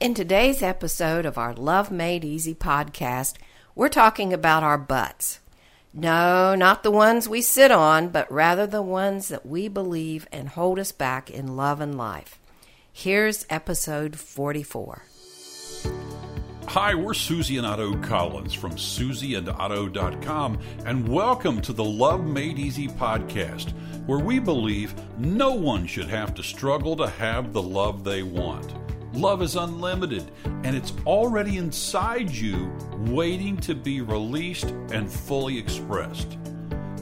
In today's episode of our Love Made Easy podcast, we're talking about our butts. No, not the ones we sit on, but rather the ones that we believe and hold us back in love and life. Here's episode 44. Hi, we're Susie and Otto Collins from susieandotto.com, and welcome to the Love Made Easy podcast, where we believe no one should have to struggle to have the love they want. Love is unlimited, and it's already inside you, waiting to be released and fully expressed.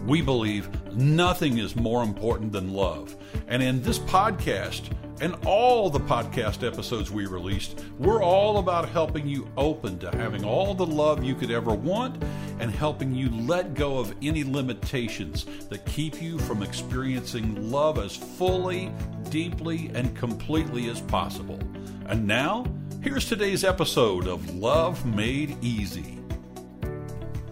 We believe nothing is more important than love. And in this podcast, and all the podcast episodes we released, we're all about helping you open to having all the love you could ever want and helping you let go of any limitations that keep you from experiencing love as fully, deeply, and completely as possible. And now, here's today's episode of Love Made Easy.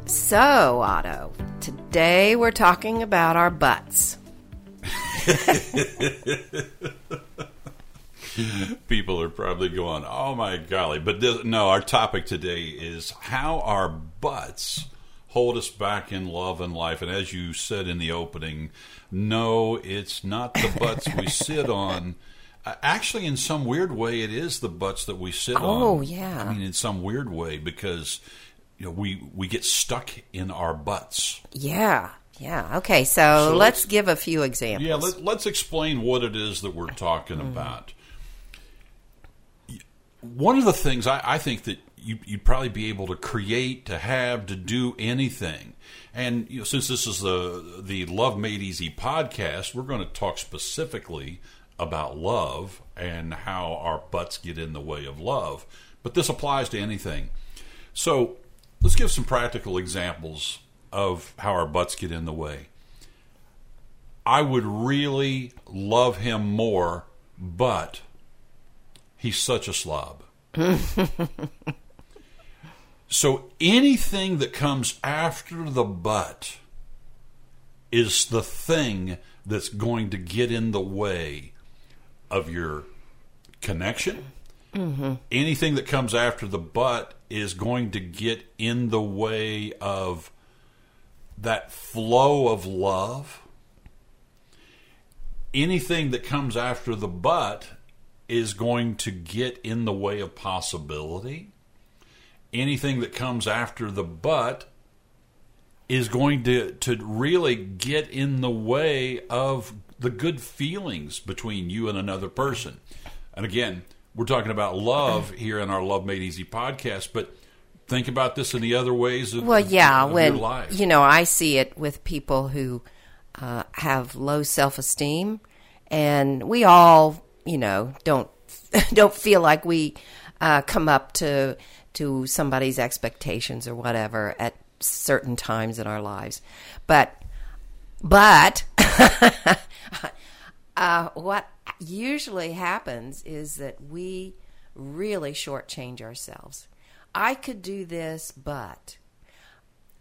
So, Otto, today we're talking about our butts. People are probably going, "Oh my golly!" But this, no, our topic today is how our butts hold us back in love and life. And as you said in the opening, no, it's not the butts we sit on. Actually, in some weird way, it is the butts that we sit oh, on. Oh, yeah. I mean, in some weird way, because you know we we get stuck in our butts. Yeah, yeah. Okay, so, So let's let's- give a few examples. Yeah, let, let's explain what it is that we're talking mm-hmm. about. One of the things I, I think that you, you'd probably be able to create, to have, to do anything. And you know, since this is the the Love Made Easy podcast, we're going to talk specifically about love and how our butts get in the way of love. But this applies to anything. So let's give some practical examples of how our butts get in the way. I would really love him more, but he's such a slob. so anything that comes after the but is the thing that's going to get in the way of your connection. Mm-hmm. Anything that comes after the but is going to get in the way of that flow of love anything that comes after the but is going to get in the way of possibility. Anything that comes after the but is going to, to really get in the way of the good feelings between you and another person. And again, we're talking about love here in our Love Made Easy podcast, but think about this in the other ways of, Well, yeah, of when your life. you know, I see it with people who uh, have low self-esteem, and we all, you know, don't don't feel like we uh, come up to to somebody's expectations or whatever at certain times in our lives, but but uh, what usually happens is that we really shortchange ourselves. I could do this, but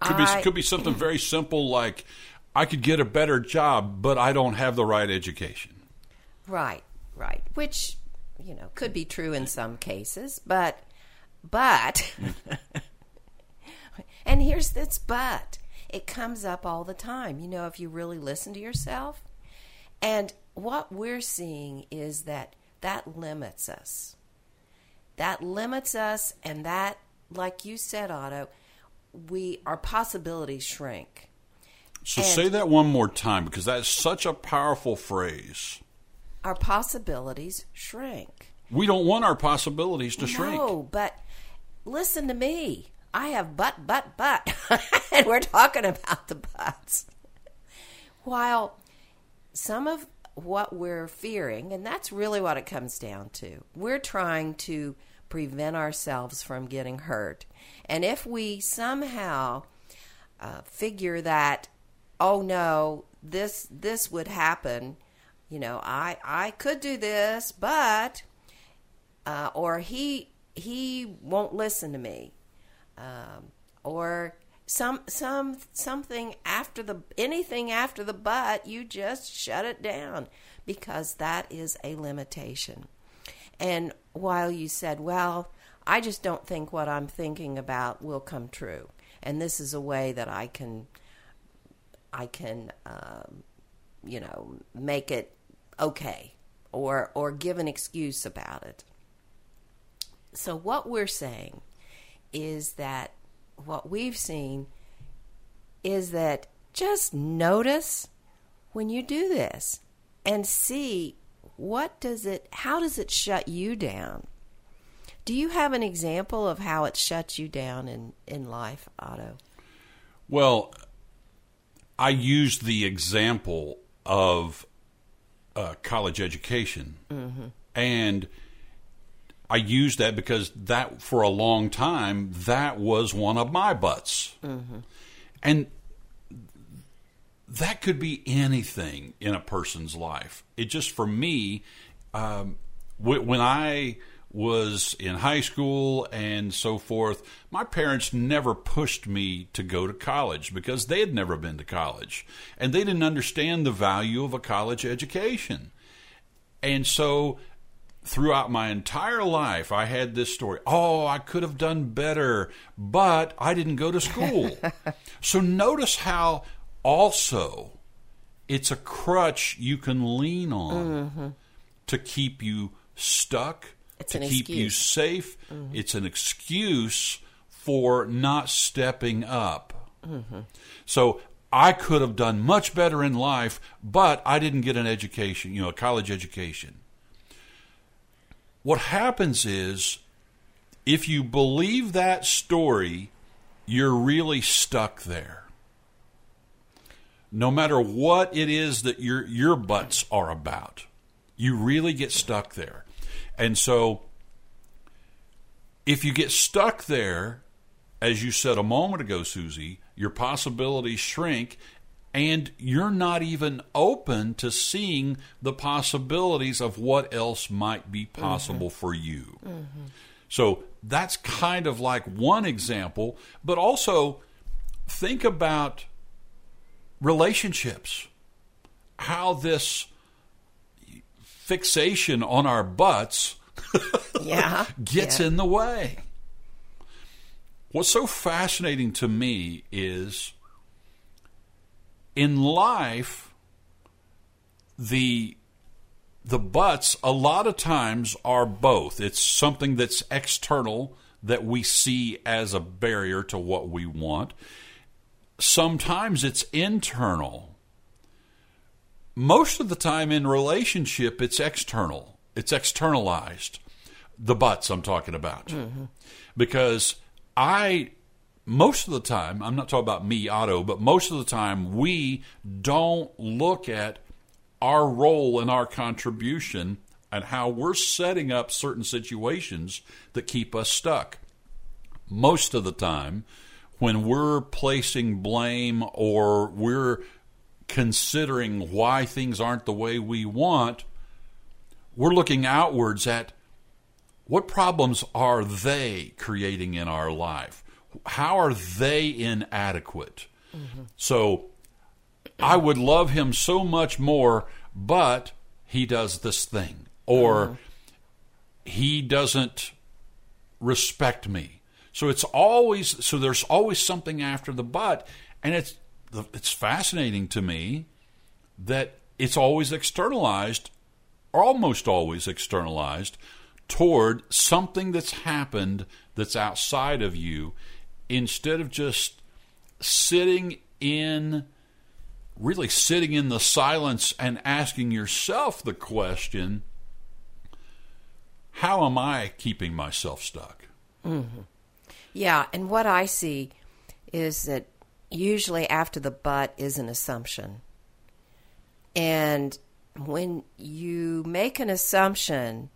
Could be I- could be something very simple like I could get a better job, but I don't have the right education. Right, right. Which, you know, could be true in some cases, but, but, and here's this but. It comes up all the time, you know, if you really listen to yourself. And what we're seeing is that that limits us. That limits us, and that, like you said, Otto, we our possibilities shrink. So And- say that one more time because that's such a powerful phrase. Our possibilities shrink. We don't want our possibilities to shrink. No, but listen to me. I have butt, butt, butt. and we're talking about the butts. While some of what we're fearing, and that's really what it comes down to, we're trying to prevent ourselves from getting hurt. And if we somehow uh, figure that, oh no, this this would happen, you know, I I could do this, but uh, or he he won't listen to me, um, or some some something after the anything after the but you just shut it down because that is a limitation And while you said, well, I just don't think what I'm thinking about will come true. And this is a way that I can, I can, um, you know, make it okay or, or give an excuse about it. So what we're saying is that what we've seen is that just notice when you do this and see what does it how does it shut you down do you have an example of how it shuts you down in in life otto well i used the example of uh, college education mm-hmm. and I used that because that for a long time that was one of my butts, mm-hmm. and that could be anything in a person's life. It just for me, um, when I was in high school and so forth, my parents never pushed me to go to college because they had never been to college and they didn't understand the value of a college education. And so throughout my entire life, I had this story. Oh, I could have done better, but I didn't go to school. so notice how also it's a crutch you can lean on mm-hmm. to keep you stuck, it's to keep excuse. you safe. Mm-hmm. It's an excuse for not stepping up. Mm-hmm. So I could have done much better in life, but I didn't get an education, you know, a college education. What happens is, if you believe that story, you're really stuck there. No matter what it is that your your butts are about, you really get stuck there. And so, if you get stuck there, as you said a moment ago, Susie, your possibilities shrink and you're not even open to seeing the possibilities of what else might be possible mm-hmm. for you. Mm-hmm. So that's kind of like one example, but also think about relationships. How this fixation on our butts yeah, gets yeah. in the way. What's so fascinating to me is in life, the the buts a lot of times are both. It's something that's external that we see as a barrier to what we want. Sometimes it's internal. Most of the time in relationship, it's external. It's externalized. The buts I'm talking about. Mm-hmm. Because I most of the time, I'm not talking about me, Otto, but most of the time, we don't look at our role and our contribution and how we're setting up certain situations that keep us stuck. Most of the time, when we're placing blame or we're considering why things aren't the way we want, we're looking outwards at what problems are they creating in our life? how are they inadequate? Mm-hmm. So I would love him so much more, but he does this thing, or mm-hmm. he doesn't respect me. So it's always so there's always something after the but, and it's it's fascinating to me that it's always externalized, almost always externalized toward something that's happened that's outside of you instead of just sitting in really sitting in the silence and asking yourself the question how am I keeping myself stuck? Mm-hmm. Yeah, and what I see is that usually after the but is an assumption. And when you make an assumption,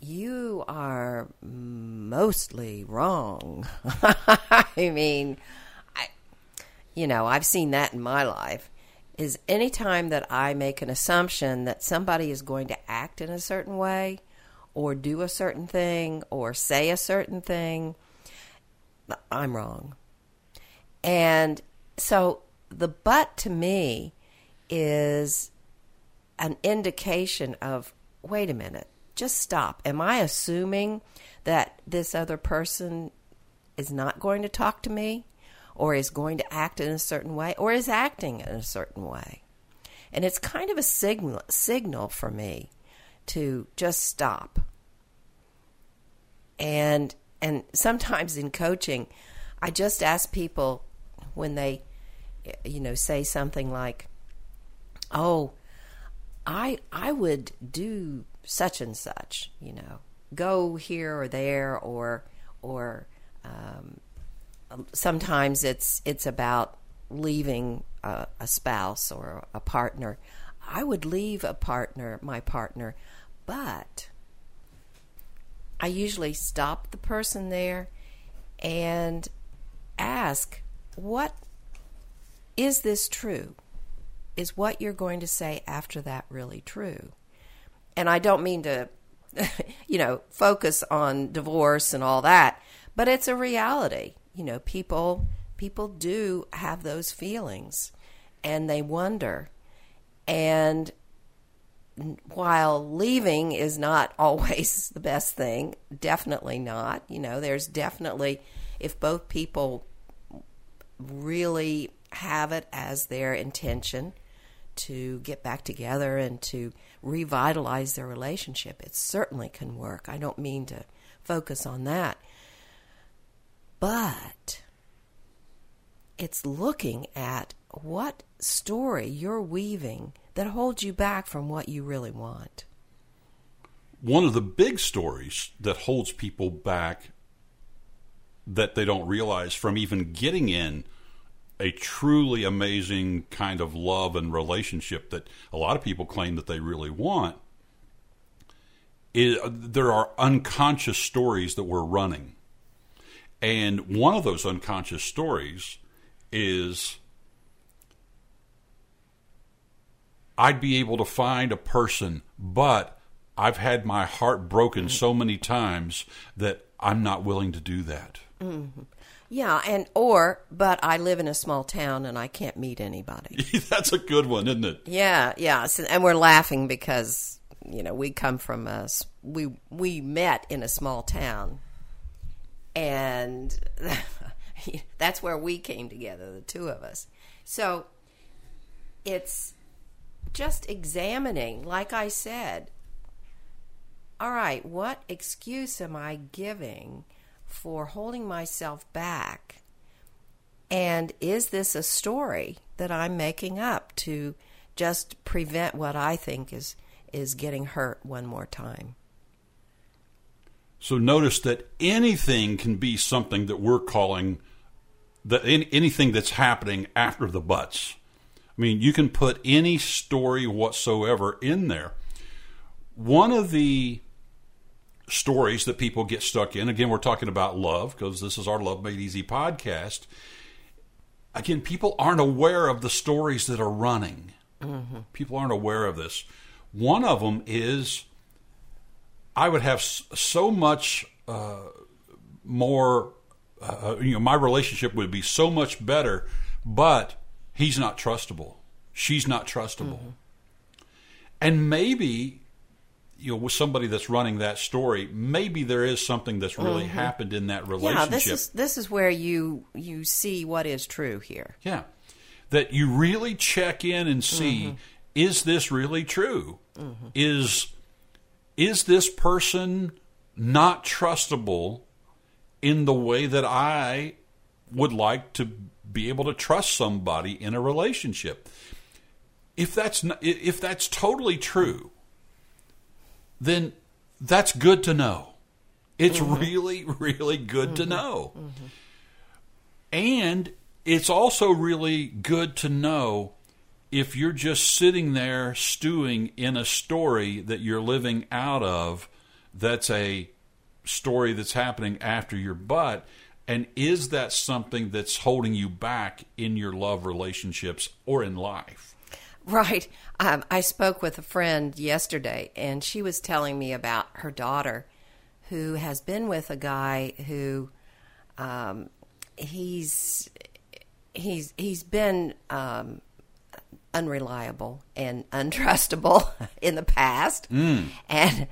you are mostly wrong. I mean, I, you know, I've seen that in my life. Is any time that I make an assumption that somebody is going to act in a certain way, or do a certain thing, or say a certain thing, I'm wrong. And so the but to me is an indication of wait a minute just stop. Am I assuming that this other person is not going to talk to me or is going to act in a certain way or is acting in a certain way? And it's kind of a signal signal for me to just stop. And and sometimes in coaching, I just ask people when they you know say something like, "Oh, I I would do such and such, you know, go here or there, or or um, sometimes it's it's about leaving a, a spouse or a partner. I would leave a partner, my partner, but I usually stop the person there and ask, "What is this true?" is what you're going to say after that really true? And I don't mean to, you know, focus on divorce and all that, but it's a reality. You know, people people do have those feelings and they wonder. And while leaving is not always the best thing, definitely not. You know, there's definitely if both people really have it as their intention to get back together and to revitalize their relationship. It certainly can work. I don't mean to focus on that. But it's looking at what story you're weaving that holds you back from what you really want. One of the big stories that holds people back that they don't realize from even getting in a truly amazing kind of love and relationship that a lot of people claim that they really want is, there are unconscious stories that we're running and one of those unconscious stories is I'd be able to find a person, but I've had my heart broken so many times that I'm not willing to do that. Mm-hmm. Yeah, and or but I live in a small town and I can't meet anybody. That's a good one, isn't it? Yeah, yeah, so, and we're laughing because you know we come from a we we met in a small town, and that's where we came together, the two of us. So it's just examining, like I said. All right, what excuse am I giving? For holding myself back? And is this a story that I'm making up to just prevent what I think is is getting hurt one more time? So notice that anything can be something that we're calling that anything that's happening after the buts. I mean, you can put any story whatsoever in there. One of the stories that people get stuck in. Again, we're talking about love because this is our Love Made Easy podcast. Again, people aren't aware of the stories that are running. Mm-hmm. People aren't aware of this. One of them is I would have so much uh, more, uh, you know, my relationship would be so much better, but he's not trustable. She's not trustable. Mm-hmm. And maybe you know with somebody that's running that story maybe there is something that's really mm-hmm. happened in that relationship yeah this is this is where you you see what is true here yeah that you really check in and see mm-hmm. is this really true mm-hmm. is is this person not trustable in the way that i would like to be able to trust somebody in a relationship if that's not, if that's totally true then that's good to know. It's mm-hmm. really, really good mm-hmm. to know. Mm-hmm. And it's also really good to know if you're just sitting there stewing in a story that you're living out of that's a story that's happening after your butt. And is that something that's holding you back in your love relationships or in life? Right. Um, I spoke with a friend yesterday, and she was telling me about her daughter who has been with a guy who um, he's he's he's been um, unreliable and untrustable in the past, and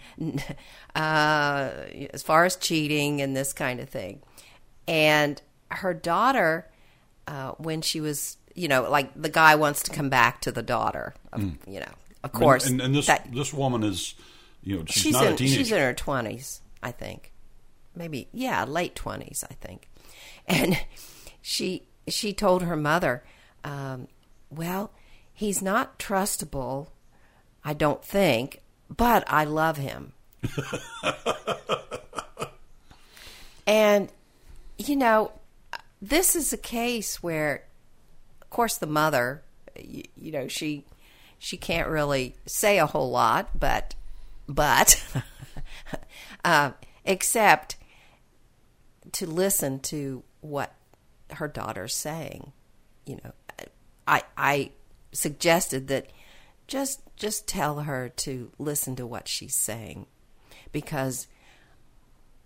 uh, as far as cheating and this kind of thing. And her daughter, uh, when she was, you know, like the guy wants to come back to the daughter, of, you know, of course. and, and this that- this woman is, you know, she's, she's not in a teenager. she's in her twenties, I think. Maybe yeah, late twenties, I think. And she she told her mother, um, "Well, he's not trustable, I don't think, but I love him." and you know, this is a case where, of course, the mother, you, you know, she she can't really say a whole lot, but but uh, except to listen to what her daughter's saying. You know, I I suggested that just just tell her to listen to what she's saying because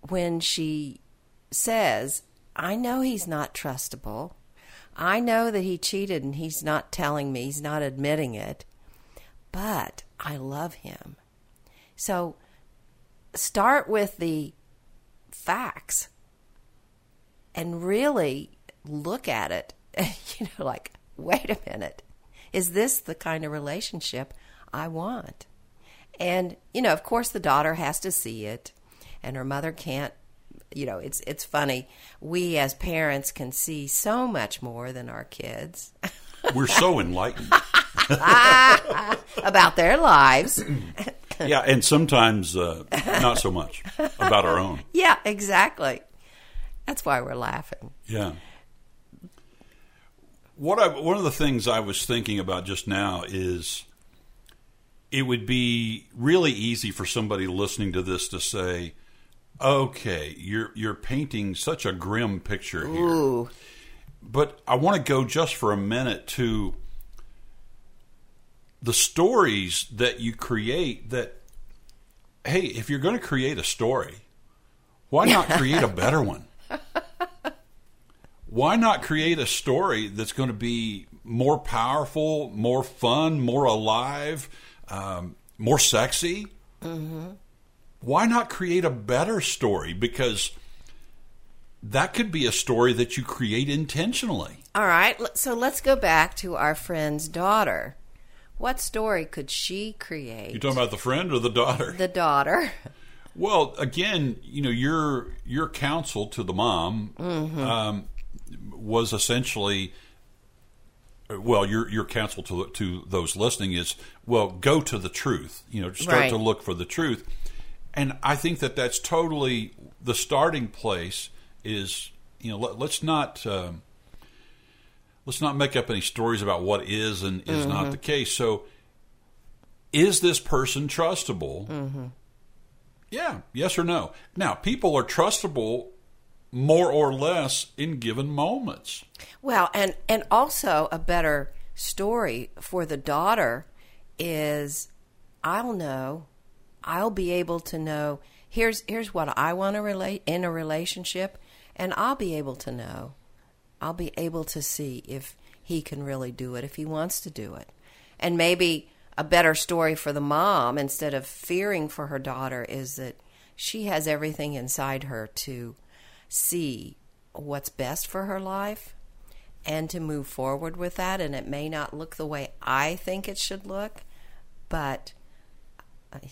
when she says, I know he's not trustable. I know that he cheated and he's not telling me, he's not admitting it, but I love him. So start with the facts and really look at it, you know, like, wait a minute, is this the kind of relationship I want? And, you know, of course the daughter has to see it and her mother can't you know, it's it's funny. We as parents can see so much more than our kids We're so enlightened. about their lives. yeah, and sometimes uh, not so much about our own. yeah, exactly. That's why we're laughing. Yeah. What I, one of the things I was thinking about just now is it would be really easy for somebody listening to this to say, "Okay, you're you're painting such a grim picture here." Ooh. But I want to go just for a minute to the stories that you create that hey, if you're going to create a story, why not create a better one? Why not create a story that's going to be more powerful, more fun, more alive, um, more sexy? Why not create a better story? Because that could be a story that you create intentionally. All right, so let's go back to our friend's daughter. What story could she create? You talking about the friend or the daughter? the daughter. Well, again, you know, your your counsel to the mom um, was essentially, well, your your counsel to to those listening is, well, go to the truth. You know, start Right. to look for the truth, and I think that that's totally the starting place. Is you know, let, let's not. Um, let's not make up any stories about what is and is not the case. So, is this person trustable? Yeah, yes or no. Now, people are trustable more or less in given moments. Well, and and also a better story for the daughter is I'll know, I'll be able to know. Here's here's what I want to relate in a relationship, and I'll be able to know. I'll be able to see if he can really do it, if he wants to do it, and maybe a better story for the mom instead of fearing for her daughter is that she has everything inside her to see what's best for her life and to move forward with that. And it may not look the way I think it should look, but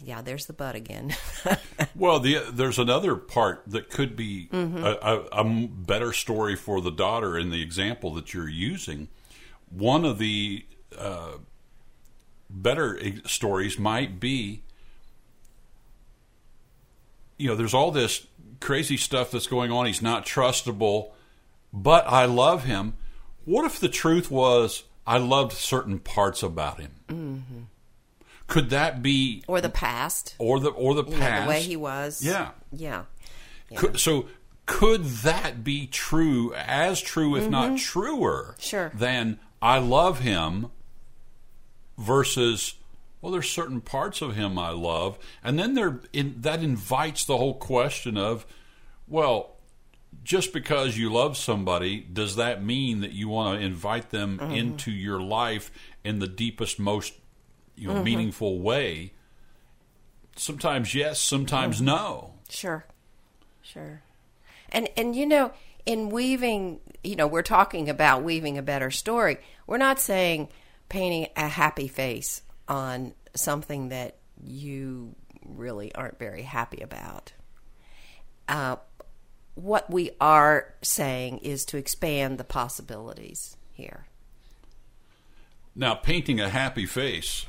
yeah, there's the but again. Well, the, there's another part that could be a better story for the daughter in the example that you're using. One of the uh, better stories might be you know, there's all this crazy stuff that's going on. He's not trustable, but I love him. What if the truth was I loved certain parts about him? Could that be, or the past, or the or the you know, past? the way he was. Yeah. Yeah. Could, so could that be true, as true, if not truer, Mm-hmm. Sure. than I love him versus well, there's certain parts of him I love, and then there in, that invites the whole question of, well, just because you love somebody, does that mean that you want to invite them Mm-hmm. into your life in the deepest, most you Mm-hmm. meaningful way? Sometimes yes, sometimes Mm-hmm. no. Sure. Sure. And and you know, in weaving, you know, we're talking about weaving a better story. We're not saying painting a happy face on something that you really aren't very happy about. Uh, what we are saying is to expand the possibilities here. Now, painting a happy face,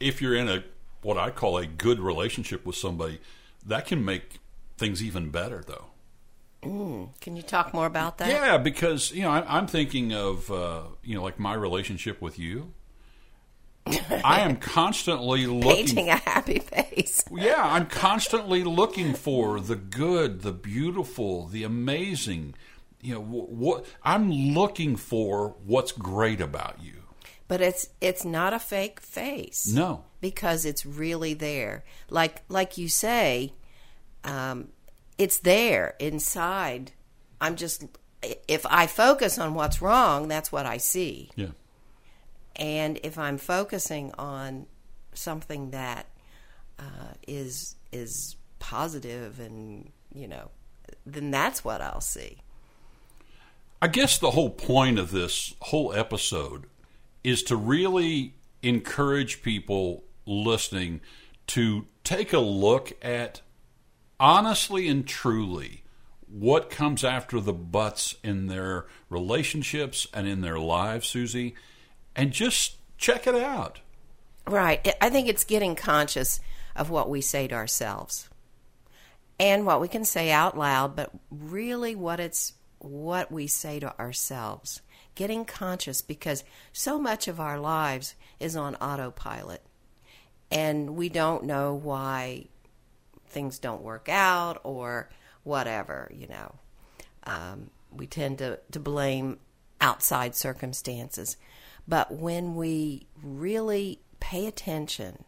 if you're in a what I call a good relationship with somebody, that can make things even better, though. Can you talk more about that? Yeah, because you know I, I'm thinking of uh, you know like my relationship with you. I am constantly looking. Painting a happy face. Yeah, I'm constantly looking for the good, the beautiful, the amazing. You know what I'm looking for. What's great about you? But it's it's not a fake face. No. because it's really there. Like like you say, um, it's there inside. I'm just if I focus on what's wrong, that's what I see. Yeah. And if I'm focusing on something that uh, is is positive and you know, then that's what I'll see. I guess the whole point of this whole episode is to really encourage people listening to take a look at honestly and truly what comes after the butts in their relationships and in their lives, Susie, and just check it out. Right. I- think it's getting conscious of what we say to ourselves and what we can say out loud, but really what it's what we say to ourselves. Getting conscious because so much of our lives is on autopilot and we don't know why things don't work out or whatever, you know. Um, we tend to, to blame outside circumstances. But when we really pay attention,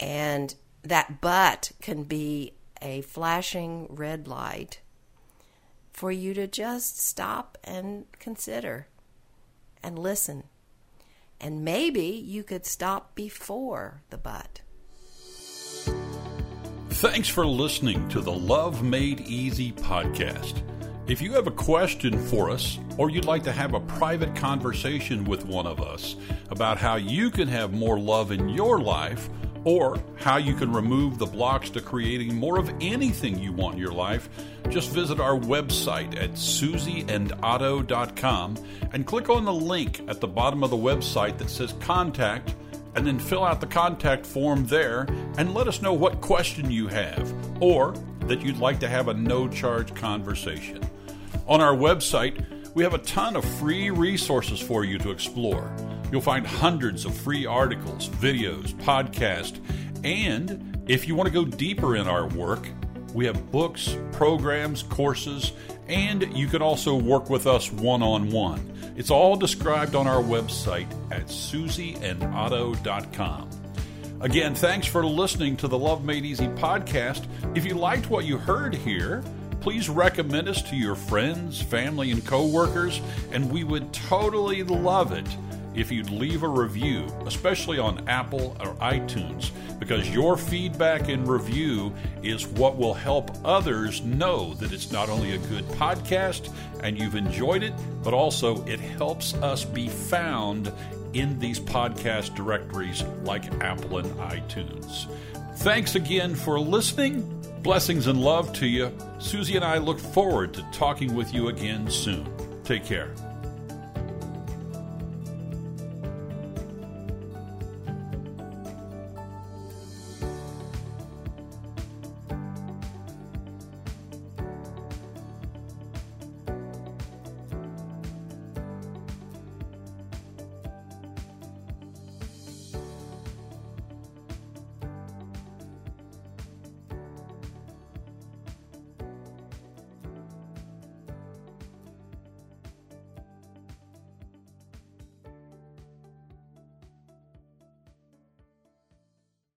and that but can be a flashing red light for you to just stop and consider and listen. And maybe you could stop before the but. Thanks for listening to the Love Made Easy podcast. If you have a question for us, or you'd like to have a private conversation with one of us about how you can have more love in your life, or how you can remove the blocks to creating more of anything you want in your life, just visit our website at susieandotto.com and click on the link at the bottom of the website that says contact and then fill out the contact form there and let us know what question you have or that you'd like to have a no charge conversation. On our website, we have a ton of free resources for you to explore. You'll find hundreds of free articles, videos, podcasts, and if you want to go deeper in our work, we have books, programs, courses, and you can also work with us one on one. It's all described on our website at susieandotto.com. Again, thanks for listening to the Love Made Easy podcast. If you liked what you heard here, please recommend us to your friends, family, and coworkers, and we would totally love it if you'd leave a review, especially on Apple or iTunes, because your feedback and review is what will help others know that it's not only a good podcast and you've enjoyed it, but also it helps us be found in these podcast directories like Apple and iTunes. Thanks again for listening. Blessings and love to you. Susie and I look forward to talking with you again soon. Take care.